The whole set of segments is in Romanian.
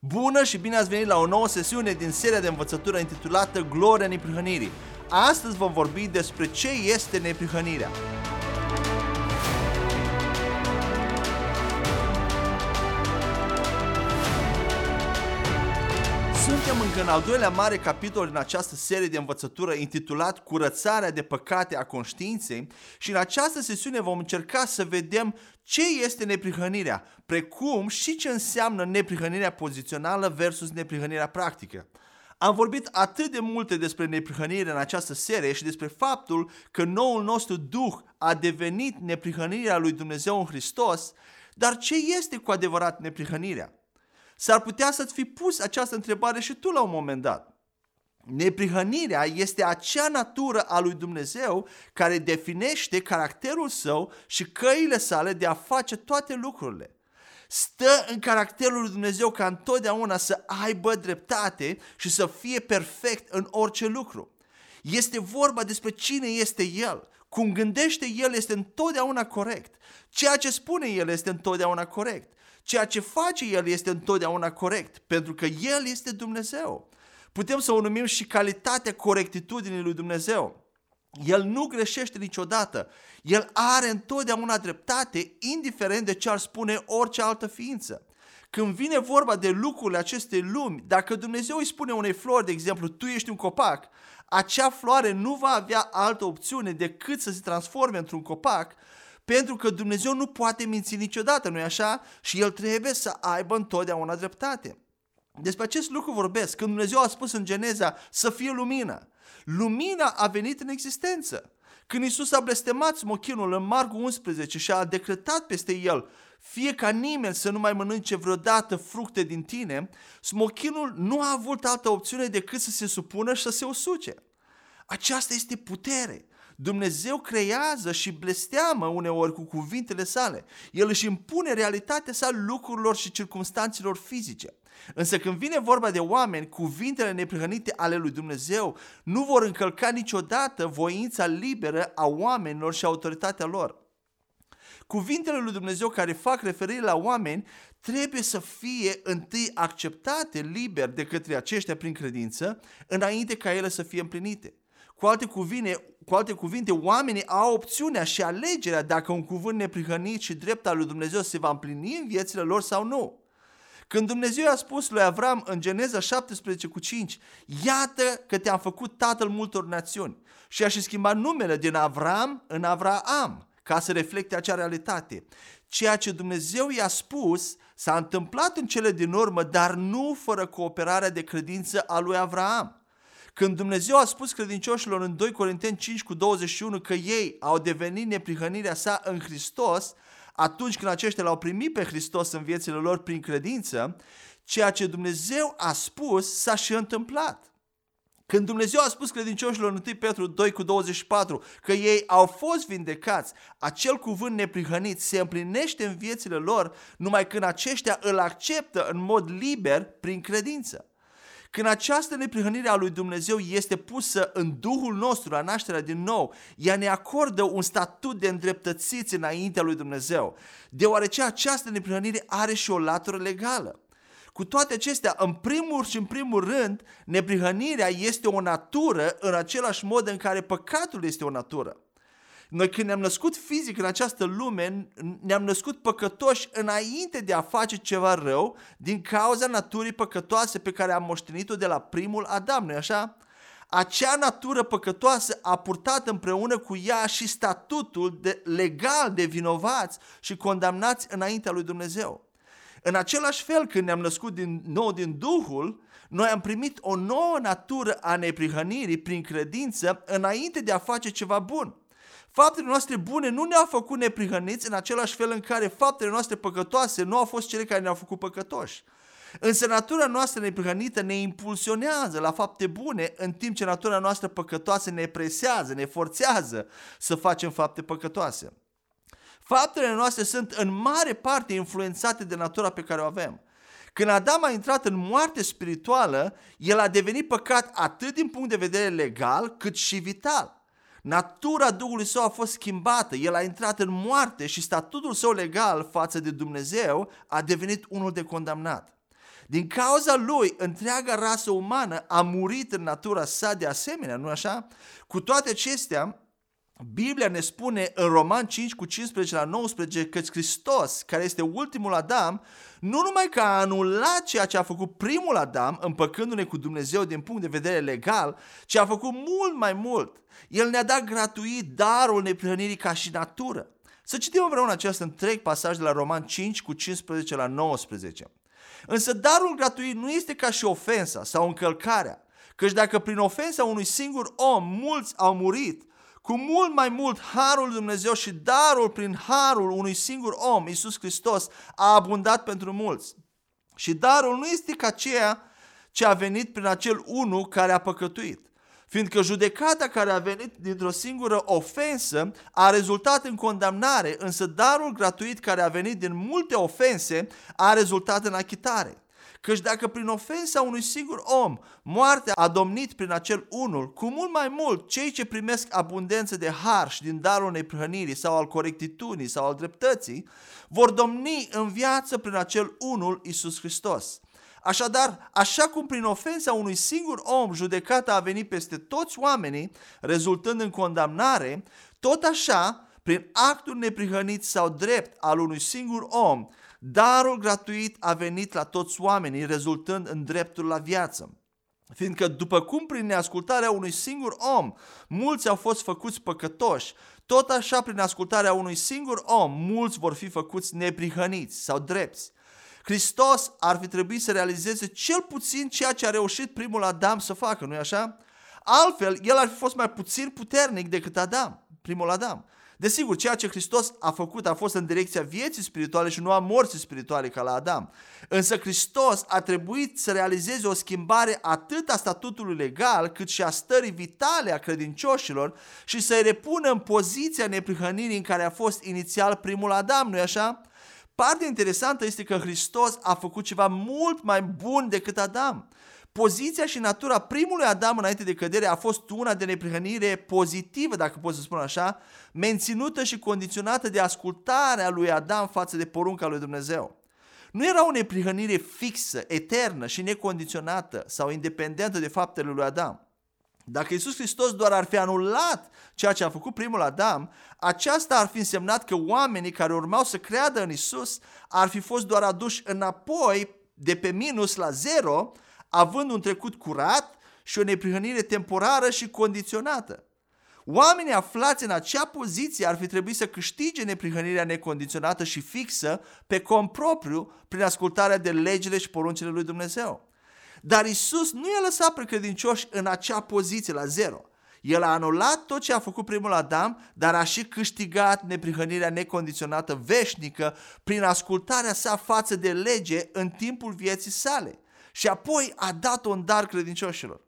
Bună și bine ați venit la o nouă sesiune din seria de învățătură intitulată Gloria neprihănirii. Astăzi vom vorbi despre ce este neprihănirea. Suntem încă în al doilea mare capitol din această serie de învățătură intitulat Curățarea de păcate a conștiinței și în această sesiune vom încerca să vedem ce este neprihănirea, precum și ce înseamnă neprihănirea pozițională versus neprihănirea practică. Am vorbit atât de multe despre neprihănire în această serie și despre faptul că noul nostru Duh a devenit neprihănirea lui Dumnezeu în Hristos, dar ce este cu adevărat neprihănirea? S-ar putea să-ți fi pus această întrebare și tu la un moment dat. Neprihănirea este acea natură a lui Dumnezeu care definește caracterul său și căile sale de a face toate lucrurile. Stă în caracterul lui Dumnezeu ca întotdeauna să aibă dreptate și să fie perfect în orice lucru. Este vorba despre cine este El. Cum gândește El este întotdeauna corect. Ceea ce spune El este întotdeauna corect. Ceea ce face El este întotdeauna corect, pentru că El este Dumnezeu. Putem să o numim și calitatea corectitudinii lui Dumnezeu. El nu greșește niciodată. El are întotdeauna dreptate, indiferent de ce ar spune orice altă ființă. Când vine vorba de lucrurile acestei lumi, dacă Dumnezeu îi spune unei flori, de exemplu, tu ești un copac, acea floare nu va avea altă opțiune decât să se transforme într-un copac, pentru că Dumnezeu nu poate minți niciodată, nu-i așa? Și El trebuie să aibă întotdeauna dreptate. Despre acest lucru vorbesc. Când Dumnezeu a spus în Geneza să fie lumină, lumina a venit în existență. Când Isus a blestemat smochinul în Marcu 11 și a decretat peste el fie ca nimeni să nu mai mănânce vreodată fructe din tine, smochinul nu a avut altă opțiune decât să se supună și să se usuce. Aceasta este putere. Dumnezeu creează și blesteamă uneori cu cuvintele sale. El își impune realitatea sa lucrurilor și circumstanțelor fizice. Însă când vine vorba de oameni, cuvintele neprihănite ale lui Dumnezeu nu vor încălca niciodată voința liberă a oamenilor și autoritatea lor. Cuvintele lui Dumnezeu care fac referire la oameni trebuie să fie întâi acceptate liber de către aceștia prin credință, înainte ca ele să fie împlinite. Cu alte, cuvinte, cu alte cuvinte, oamenii au opțiunea și alegerea dacă un cuvânt neprihănit și drept al lui Dumnezeu se va împlini în viețile lor sau nu. Când Dumnezeu a spus lui Avram în Geneza 17 cu 5, iată că te-am făcut tatăl multor națiuni și a și schimbat numele din Avram în Avraam ca să reflecte acea realitate. Ceea ce Dumnezeu i-a spus s-a întâmplat în cele din urmă, dar nu fără cooperarea de credință a lui Avraam. Când Dumnezeu a spus credincioșilor în 2 Corinteni 5 cu 21 că ei au devenit neprihănirea sa în Hristos, atunci când aceștia l-au primit pe Hristos în viețile lor prin credință, ceea ce Dumnezeu a spus s-a și întâmplat. Când Dumnezeu a spus credincioșilor în 1 Petru 2 cu 24 că ei au fost vindecați, acel cuvânt neprihănit se împlinește în viețile lor numai când aceștia îl acceptă în mod liber prin credință. Când această neprihănire a lui Dumnezeu este pusă în Duhul nostru, la nașterea din nou, ea ne acordă un statut de îndreptățiți înaintea lui Dumnezeu, deoarece această neprihănire are și o latură legală. Cu toate acestea, în primul și în primul rând, neprihănirea este o natură în același mod în care păcatul este o natură. Noi când ne-am născut fizic în această lume, ne-am născut păcătoși înainte de a face ceva rău din cauza naturii păcătoase pe care am moștenit-o de la primul Adam, nu așa? Acea natură păcătoasă a purtat împreună cu ea și statutul de, legal de vinovați și condamnați înaintea lui Dumnezeu. În același fel, când ne-am născut din nou din Duhul, noi am primit o nouă natură a neprihănirii prin credință înainte de a face ceva bun. Faptele noastre bune nu ne-au făcut neprihăniți în același fel în care faptele noastre păcătoase nu au fost cele care ne-au făcut păcătoși. Însă natura noastră neprihănită ne impulsionează la fapte bune, în timp ce natura noastră păcătoasă ne presează, ne forțează să facem fapte păcătoase. Faptele noastre sunt în mare parte influențate de natura pe care o avem. Când Adam a intrat în moarte spirituală, el a devenit păcat atât din punct de vedere legal cât și vital. Natura Duhului Său a fost schimbată, el a intrat în moarte și statutul său legal față de Dumnezeu a devenit unul de condamnat. Din cauza lui, întreaga rasă umană a murit în natura sa de asemenea, nu așa? Cu toate acestea, Biblia ne spune în Roman 5 cu 15 la 19 că Hristos, care este ultimul Adam, nu numai că a anulat ceea ce a făcut primul Adam, împăcându-ne cu Dumnezeu din punct de vedere legal, ci a făcut mult mai mult. El ne-a dat gratuit darul neprihănirii ca și natură. Să citim împreună acest întreg pasaj de la Roman 5 cu 15 la 19. Însă darul gratuit nu este ca și ofensa sau încălcarea, căci dacă prin ofensa unui singur om mulți au murit, cu mult mai mult harul lui Dumnezeu și darul prin harul unui singur om, Isus Hristos, a abundat pentru mulți. Și darul nu este ca ceea ce a venit prin acel unu care a păcătuit. Fiindcă judecata care a venit dintr-o singură ofensă a rezultat în condamnare, însă darul gratuit care a venit din multe ofense a rezultat în achitare. Căci dacă prin ofensa unui singur om moartea a domnit prin acel unul, cu mult mai mult cei ce primesc abundență de har și din darul neprihănirii sau al corectitudinii sau al dreptății, vor domni în viață prin acel unul Isus Hristos. Așadar, așa cum prin ofensa unui singur om judecata a venit peste toți oamenii, rezultând în condamnare, tot așa, prin actul neprihănit sau drept al unui singur om, Darul gratuit a venit la toți oamenii, rezultând în dreptul la viață. Fiindcă după cum prin neascultarea unui singur om mulți au fost făcuți păcătoși, tot așa prin ascultarea unui singur om mulți vor fi făcuți neprihăniți sau drepți. Hristos ar fi trebuit să realizeze cel puțin ceea ce a reușit primul Adam să facă, nu-i așa? Altfel, el ar fi fost mai puțin puternic decât Adam, primul Adam. Desigur, ceea ce Hristos a făcut a fost în direcția vieții spirituale și nu a morții spirituale ca la Adam. Însă Hristos a trebuit să realizeze o schimbare atât a statutului legal cât și a stării vitale a credincioșilor și să-i repună în poziția neprihănirii în care a fost inițial primul Adam, nu-i așa? Partea interesantă este că Hristos a făcut ceva mult mai bun decât Adam. Poziția și natura primului Adam înainte de cădere a fost una de neprihănire pozitivă, dacă pot să spun așa, menținută și condiționată de ascultarea lui Adam față de porunca lui Dumnezeu. Nu era o neprihănire fixă, eternă și necondiționată sau independentă de faptele lui Adam. Dacă Isus Hristos doar ar fi anulat ceea ce a făcut primul Adam, aceasta ar fi însemnat că oamenii care urmau să creadă în Isus ar fi fost doar aduși înapoi de pe minus la zero având un trecut curat și o neprihănire temporară și condiționată. Oamenii aflați în acea poziție ar fi trebuit să câștige neprihănirea necondiționată și fixă pe cont propriu prin ascultarea de legile și poruncile lui Dumnezeu. Dar Isus nu i-a lăsat pe credincioși în acea poziție la zero. El a anulat tot ce a făcut primul Adam, dar a și câștigat neprihănirea necondiționată veșnică prin ascultarea sa față de lege în timpul vieții sale și apoi a dat-o în dar credincioșilor.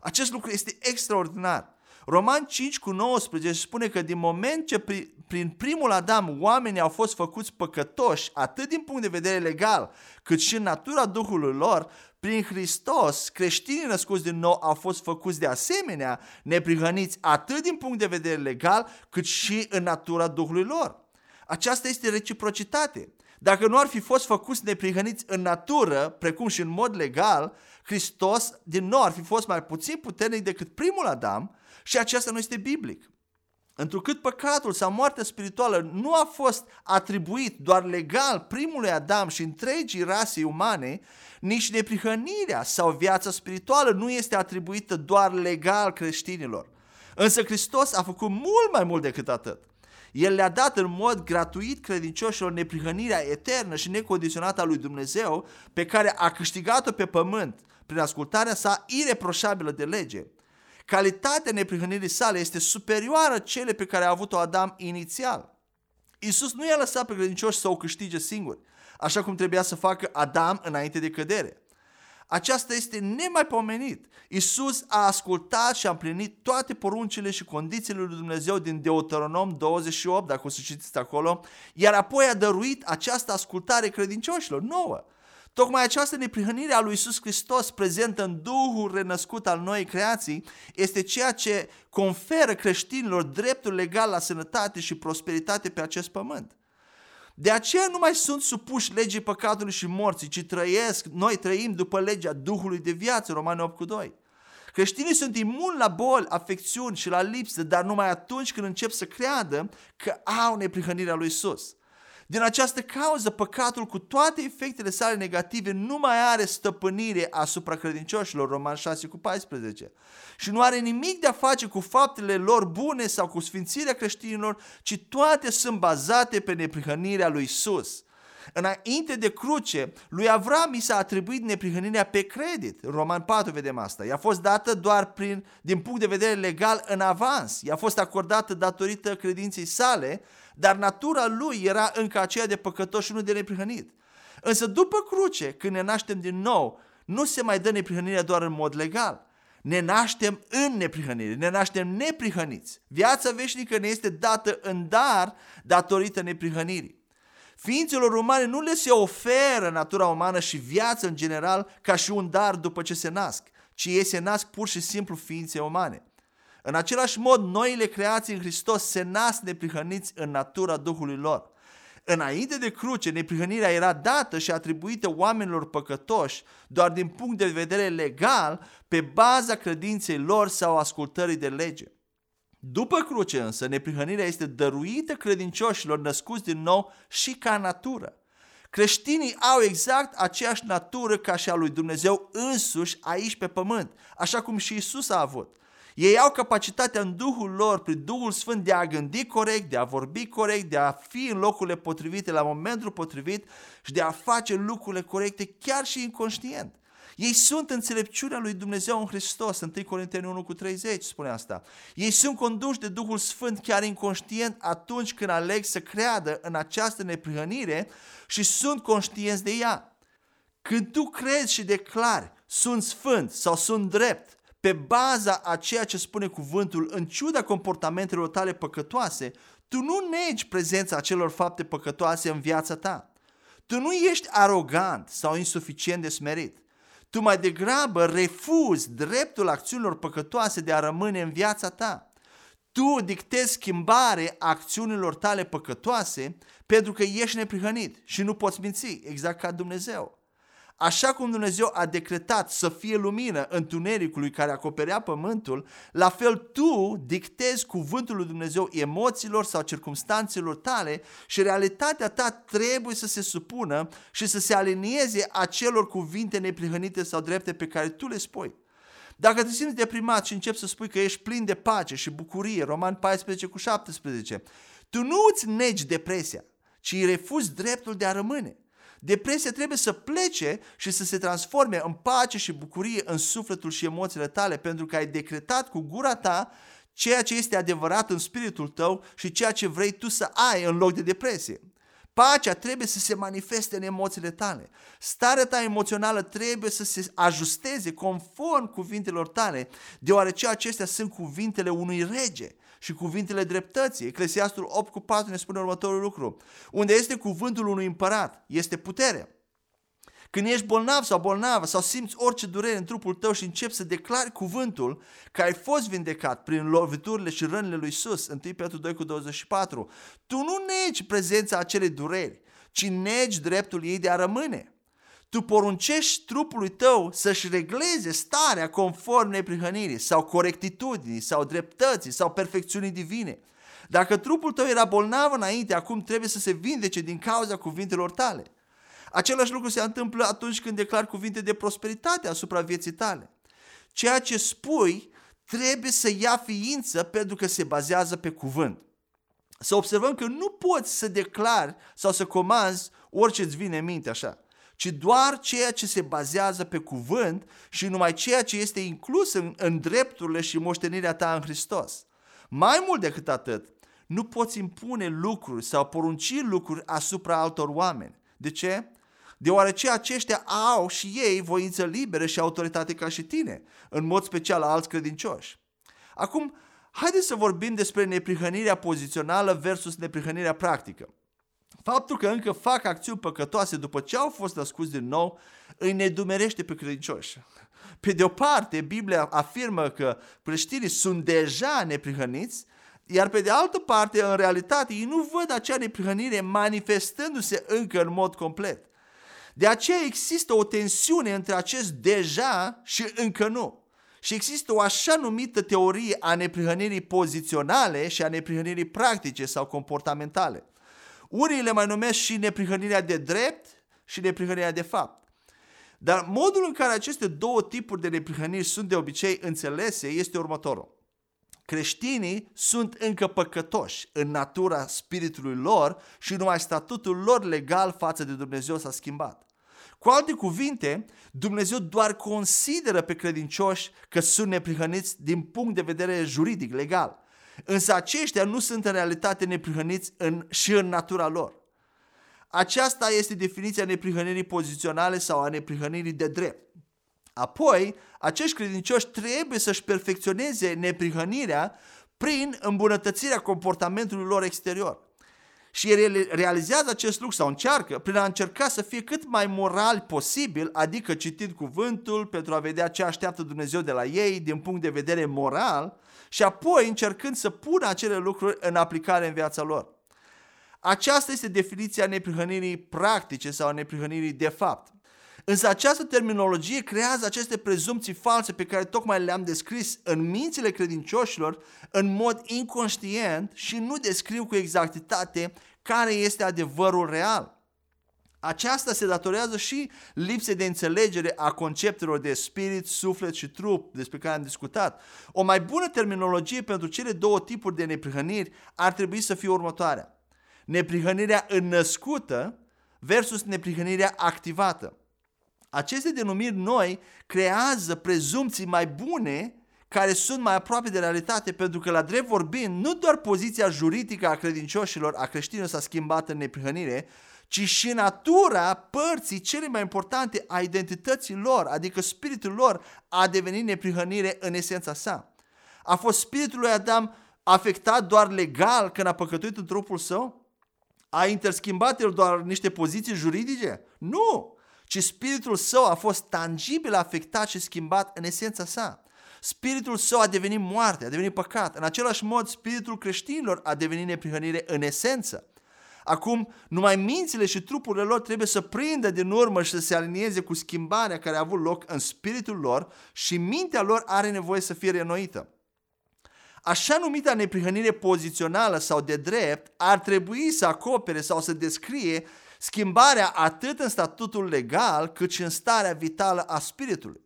Acest lucru este extraordinar. Roman 5 cu 19 spune că din moment ce prin primul Adam oamenii au fost făcuți păcătoși, atât din punct de vedere legal, cât și în natura Duhului lor, prin Hristos, creștinii născuți din nou au fost făcuți de asemenea neprihăniți atât din punct de vedere legal, cât și în natura Duhului lor. Aceasta este reciprocitate. Dacă nu ar fi fost făcuți neprihăniți în natură, precum și în mod legal, Hristos din nou ar fi fost mai puțin puternic decât primul Adam și acesta nu este biblic. Întrucât păcatul sau moartea spirituală nu a fost atribuit doar legal primului Adam și întregii rasei umane, nici neprihănirea sau viața spirituală nu este atribuită doar legal creștinilor. Însă Hristos a făcut mult mai mult decât atât. El le-a dat în mod gratuit credincioșilor neprihănirea eternă și necondiționată a lui Dumnezeu pe care a câștigat-o pe pământ prin ascultarea sa ireproșabilă de lege. Calitatea neprihănirii sale este superioară cele pe care a avut-o Adam inițial. Isus nu i-a lăsat pe credincioși să o câștige singuri, așa cum trebuia să facă Adam înainte de cădere. Aceasta este nemaipomenit. Isus a ascultat și a împlinit toate poruncile și condițiile lui Dumnezeu din Deuteronom 28, dacă o să citiți acolo, iar apoi a dăruit această ascultare credincioșilor nouă. Tocmai această neprihănire a lui Isus Hristos prezentă în Duhul renăscut al noii creații este ceea ce conferă creștinilor dreptul legal la sănătate și prosperitate pe acest pământ. De aceea nu mai sunt supuși legii păcatului și morții, ci trăiesc, noi trăim după legea Duhului de viață, Romani 8 cu 2. Creștinii sunt imuni la boli, afecțiuni și la lipsă, dar numai atunci când încep să creadă că au neprihănirea lui Isus. Din această cauză, păcatul cu toate efectele sale negative nu mai are stăpânire asupra credincioșilor, Roman 6 cu 14. Și nu are nimic de a face cu faptele lor bune sau cu sfințirea creștinilor, ci toate sunt bazate pe neprihănirea lui Isus. Înainte de cruce, lui Avram i s-a atribuit neprihănirea pe credit. Roman 4 vedem asta. I-a fost dată doar prin, din punct de vedere legal în avans. I-a fost acordată datorită credinței sale, dar natura lui era încă aceea de păcătos și nu de neprihănit. Însă după cruce, când ne naștem din nou, nu se mai dă neprihănirea doar în mod legal. Ne naștem în neprihănire, ne naștem neprihăniți. Viața veșnică ne este dată în dar datorită neprihănirii. Ființelor umane nu le se oferă natura umană și viața în general ca și un dar după ce se nasc, ci ei se nasc pur și simplu ființe umane. În același mod, noile creații în Hristos se nasc neprihăniți în natura Duhului lor. Înainte de cruce, neprihănirea era dată și atribuită oamenilor păcătoși doar din punct de vedere legal, pe baza credinței lor sau ascultării de lege. După cruce însă, neprihănirea este dăruită credincioșilor născuți din nou și ca natură. Creștinii au exact aceeași natură ca și a lui Dumnezeu însuși aici pe pământ, așa cum și Isus a avut. Ei au capacitatea în Duhul lor, prin Duhul Sfânt, de a gândi corect, de a vorbi corect, de a fi în locurile potrivite la momentul potrivit și de a face lucrurile corecte chiar și inconștient. Ei sunt înțelepciunea lui Dumnezeu în Hristos, 1 Corinteni 1 cu 30 spune asta. Ei sunt conduși de Duhul Sfânt chiar inconștient atunci când aleg să creadă în această neprihănire și sunt conștienți de ea. Când tu crezi și declari, sunt sfânt sau sunt drept, pe baza a ceea ce spune cuvântul, în ciuda comportamentelor tale păcătoase, tu nu negi prezența acelor fapte păcătoase în viața ta. Tu nu ești arogant sau insuficient de smerit. Tu mai degrabă refuzi dreptul acțiunilor păcătoase de a rămâne în viața ta. Tu dictezi schimbare a acțiunilor tale păcătoase pentru că ești neprihănit și nu poți minți, exact ca Dumnezeu. Așa cum Dumnezeu a decretat să fie lumină întunericului care acoperea pământul, la fel tu dictezi cuvântul lui Dumnezeu emoțiilor sau circumstanțelor tale și realitatea ta trebuie să se supună și să se alinieze acelor cuvinte neprihănite sau drepte pe care tu le spui. Dacă te simți deprimat și începi să spui că ești plin de pace și bucurie, Roman 14 cu 17, tu nu îți negi depresia, ci îi refuzi dreptul de a rămâne. Depresia trebuie să plece și să se transforme în pace și bucurie în sufletul și emoțiile tale pentru că ai decretat cu gura ta ceea ce este adevărat în spiritul tău și ceea ce vrei tu să ai în loc de depresie. Pacea trebuie să se manifeste în emoțiile tale. Starea ta emoțională trebuie să se ajusteze conform cuvintelor tale, deoarece acestea sunt cuvintele unui rege și cuvintele dreptății. Eclesiastul 8 cu 4 ne spune următorul lucru. Unde este cuvântul unui împărat, este putere. Când ești bolnav sau bolnavă sau simți orice durere în trupul tău și începi să declari cuvântul că ai fost vindecat prin loviturile și rănile lui Sus, 1 Petru 2 cu 24, tu nu negi prezența acelei dureri, ci negi dreptul ei de a rămâne tu poruncești trupului tău să-și regleze starea conform neprihănirii sau corectitudinii sau dreptății sau perfecțiunii divine. Dacă trupul tău era bolnav înainte, acum trebuie să se vindece din cauza cuvintelor tale. Același lucru se întâmplă atunci când declari cuvinte de prosperitate asupra vieții tale. Ceea ce spui trebuie să ia ființă pentru că se bazează pe cuvânt. Să observăm că nu poți să declari sau să comanzi orice îți vine în minte așa ci doar ceea ce se bazează pe cuvânt și numai ceea ce este inclus în, în drepturile și moștenirea ta în Hristos. Mai mult decât atât, nu poți impune lucruri sau porunci lucruri asupra altor oameni. De ce? Deoarece aceștia au și ei voință liberă și autoritate ca și tine, în mod special alți credincioși. Acum, haideți să vorbim despre neprihănirea pozițională versus neprihănirea practică. Faptul că încă fac acțiuni păcătoase după ce au fost născuți din nou îi nedumerește pe credincioși. Pe de o parte, Biblia afirmă că creștinii sunt deja neprihăniți, Iar pe de altă parte, în realitate, ei nu văd acea neprihănire manifestându-se încă în mod complet. De aceea există o tensiune între acest deja și încă nu. Și există o așa numită teorie a neprihănirii poziționale și a neprihănirii practice sau comportamentale. Unii le mai numesc și neprihănirea de drept și neprihănirea de fapt. Dar modul în care aceste două tipuri de neprihăniri sunt de obicei înțelese este următorul. Creștinii sunt încă păcătoși în natura spiritului lor și numai statutul lor legal față de Dumnezeu s-a schimbat. Cu alte cuvinte, Dumnezeu doar consideră pe credincioși că sunt neprihăniți din punct de vedere juridic, legal. Însă aceștia nu sunt în realitate neprihăniți în, și în natura lor. Aceasta este definiția neprihănirii poziționale sau a neprihănirii de drept. Apoi, acești credincioși trebuie să-și perfecționeze neprihănirea prin îmbunătățirea comportamentului lor exterior. Și el realizează acest lucru sau încearcă prin a încerca să fie cât mai moral posibil, adică citind cuvântul pentru a vedea ce așteaptă Dumnezeu de la ei din punct de vedere moral și apoi încercând să pună acele lucruri în aplicare în viața lor. Aceasta este definiția neprihănirii practice sau a neprihănirii de fapt. Însă această terminologie creează aceste prezumții false pe care tocmai le-am descris în mințile credincioșilor în mod inconștient și nu descriu cu exactitate care este adevărul real. Aceasta se datorează și lipsei de înțelegere a conceptelor de spirit, suflet și trup despre care am discutat. O mai bună terminologie pentru cele două tipuri de neprihăniri ar trebui să fie următoarea. Neprihănirea înnăscută versus neprihănirea activată. Aceste denumiri noi creează prezumții mai bune care sunt mai aproape de realitate pentru că la drept vorbind nu doar poziția juridică a credincioșilor, a creștinilor s-a schimbat în neprihănire, ci și natura părții cele mai importante a identității lor, adică spiritul lor a devenit neprihănire în esența sa. A fost spiritul lui Adam afectat doar legal când a păcătuit în trupul său? A interschimbat el doar niște poziții juridice? Nu! Ci spiritul său a fost tangibil afectat și schimbat în esența sa. Spiritul său a devenit moarte, a devenit păcat. În același mod, spiritul creștinilor a devenit neprihănire în esență. Acum, numai mințile și trupurile lor trebuie să prindă din urmă și să se alinieze cu schimbarea care a avut loc în spiritul lor și mintea lor are nevoie să fie renoită. Așa numita neprihănire pozițională sau de drept ar trebui să acopere sau să descrie schimbarea atât în statutul legal cât și în starea vitală a spiritului.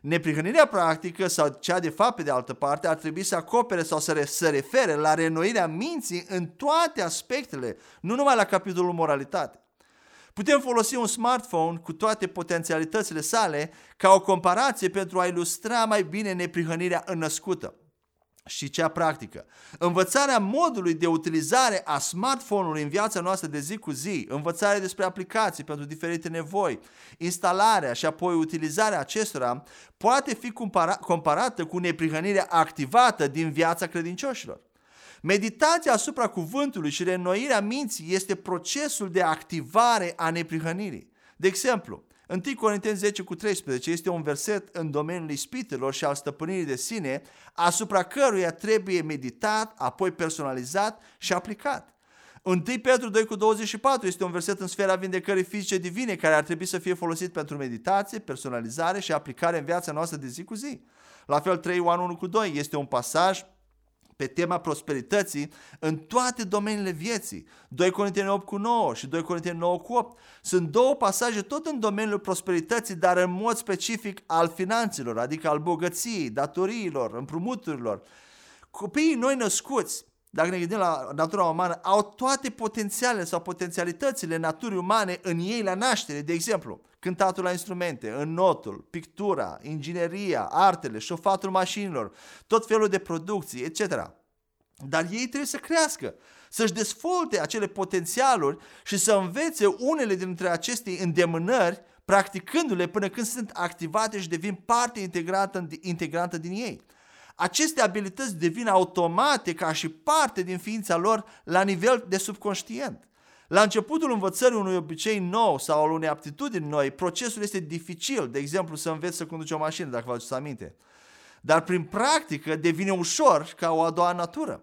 Neprihănirea practică sau cea de fapt pe de altă parte ar trebui să acopere sau să se refere la renoirea minții în toate aspectele, nu numai la capitolul moralitate. Putem folosi un smartphone cu toate potențialitățile sale ca o comparație pentru a ilustra mai bine neprihănirea înnăscută și cea practică. Învățarea modului de utilizare a smartphone-ului în viața noastră de zi cu zi, învățarea despre aplicații pentru diferite nevoi, instalarea și apoi utilizarea acestora poate fi compara- comparată cu neprihănirea activată din viața credincioșilor. Meditația asupra cuvântului și reînnoirea minții este procesul de activare a neprihănirii. De exemplu, 1 Corinteni 10 cu 13 este un verset în domeniul ispitelor și al stăpânirii de sine, asupra căruia trebuie meditat, apoi personalizat și aplicat. 1 Petru 2 cu 24 este un verset în sfera vindecării fizice divine care ar trebui să fie folosit pentru meditație, personalizare și aplicare în viața noastră de zi cu zi. La fel 3 Ioan 1 cu 2 este un pasaj pe tema prosperității în toate domeniile vieții. 2 Corinteni 8 cu 9 și 2 Corinteni 9 cu 8 sunt două pasaje tot în domeniul prosperității, dar în mod specific al finanțelor, adică al bogăției, datoriilor, împrumuturilor. Copiii noi născuți dacă ne gândim la natura umană, au toate potențialele sau potențialitățile naturii umane în ei la naștere. De exemplu, cântatul la instrumente, înnotul, pictura, ingineria, artele, șofatul mașinilor, tot felul de producții, etc. Dar ei trebuie să crească, să-și dezvolte acele potențialuri și să învețe unele dintre aceste îndemânări, practicându-le până când sunt activate și devin parte integrată, integrantă din ei aceste abilități devin automate ca și parte din ființa lor la nivel de subconștient. La începutul învățării unui obicei nou sau al unei aptitudini noi, procesul este dificil, de exemplu să înveți să conduci o mașină, dacă vă aduceți aminte. Dar prin practică devine ușor ca o a doua natură.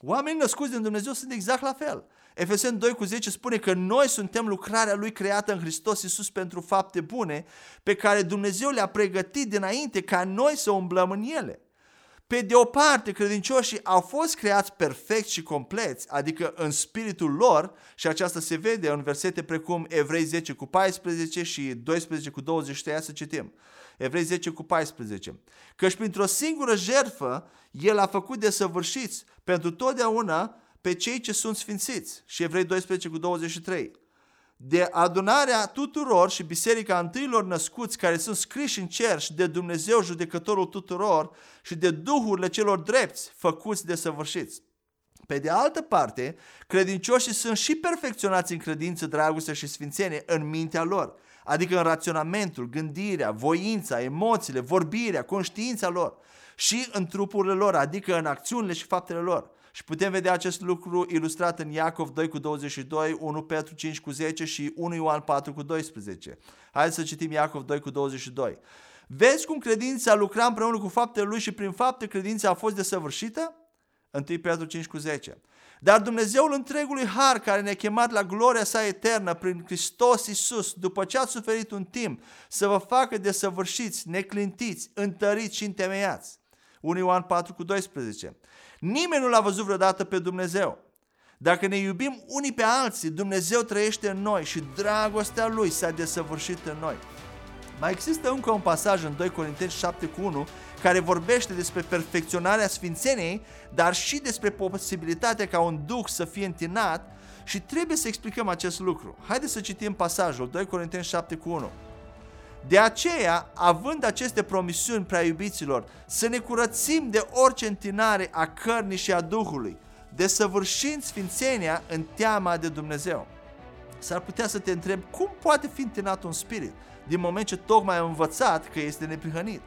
Oamenii născuți din Dumnezeu sunt exact la fel. Efeseni 2 cu 10 spune că noi suntem lucrarea Lui creată în Hristos Iisus pentru fapte bune pe care Dumnezeu le-a pregătit dinainte ca noi să umblăm în ele. Pe de o parte, credincioșii au fost creați perfect și compleți, adică în spiritul lor, și aceasta se vede în versete precum Evrei 10 cu 14 și 12 cu 23, să citim. Evrei 10 cu 14. Căci printr-o singură jertfă, El a făcut de săvârșiți pentru totdeauna pe cei ce sunt sfințiți. Și Evrei 12 cu 23 de adunarea tuturor și biserica întâilor născuți care sunt scriși în cer și de Dumnezeu judecătorul tuturor și de duhurile celor drepți făcuți de săvârșiți. Pe de altă parte, credincioșii sunt și perfecționați în credință, dragoste și sfințenie în mintea lor, adică în raționamentul, gândirea, voința, emoțiile, vorbirea, conștiința lor și în trupurile lor, adică în acțiunile și faptele lor. Și putem vedea acest lucru ilustrat în Iacov 2 cu 22, 1 Petru 5 cu 10 și 1 Ioan 4 cu 12. Haideți să citim Iacov 2 cu 22. Vezi cum credința lucra împreună cu faptele lui și prin fapte credința a fost desăvârșită? 1 Petru 5 cu 10. Dar Dumnezeul întregului har care ne-a chemat la gloria sa eternă prin Hristos Iisus, după ce ați suferit un timp, să vă facă desăvârșiți, neclintiți, întăriți și întemeiați. 1 Ioan 4 cu 12. Nimeni nu l-a văzut vreodată pe Dumnezeu. Dacă ne iubim unii pe alții, Dumnezeu trăiește în noi și dragostea Lui s-a desăvârșit în noi. Mai există încă un pasaj în 2 Corinteni 7 cu 1 care vorbește despre perfecționarea sfințeniei, dar și despre posibilitatea ca un duh să fie întinat și trebuie să explicăm acest lucru. Haideți să citim pasajul 2 Corinteni 7 cu 1. De aceea, având aceste promisiuni prea iubiților, să ne curățim de orice întinare a cărnii și a Duhului, desăvârșind sfințenia în teama de Dumnezeu. S-ar putea să te întreb cum poate fi întinat un spirit din moment ce tocmai ai învățat că este neprihănit.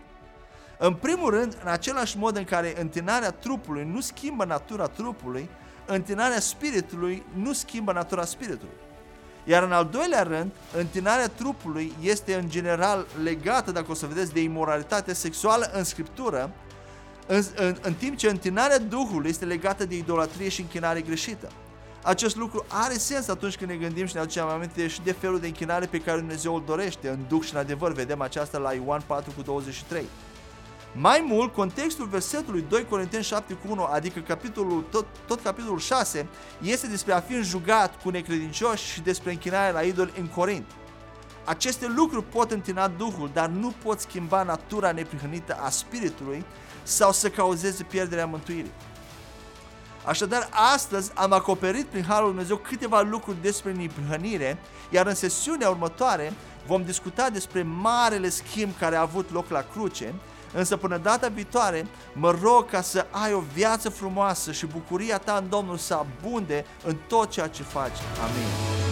În primul rând, în același mod în care întinarea trupului nu schimbă natura trupului, întinarea spiritului nu schimbă natura spiritului. Iar în al doilea rând, întinarea trupului este în general legată, dacă o să vedeți, de imoralitate sexuală în Scriptură, în, în, în timp ce întinarea Duhului este legată de idolatrie și închinare greșită. Acest lucru are sens atunci când ne gândim și ne aducem aminte și de felul de închinare pe care Dumnezeu îl dorește în Duh și în adevăr. Vedem aceasta la Ioan 4 cu 23. Mai mult, contextul versetului 2 Corinteni 7 cu 1, adică capitolul, tot, tot capitolul 6, este despre a fi înjugat cu necredincioși și despre închinarea la idol în Corint. Aceste lucruri pot întina Duhul, dar nu pot schimba natura neprihănită a Spiritului sau să cauzeze pierderea mântuirii. Așadar, astăzi am acoperit prin Harul Lui Dumnezeu câteva lucruri despre neprihănire, iar în sesiunea următoare vom discuta despre marele schimb care a avut loc la cruce Însă până data viitoare, mă rog ca să ai o viață frumoasă și bucuria ta în Domnul să abunde în tot ceea ce faci. Amin.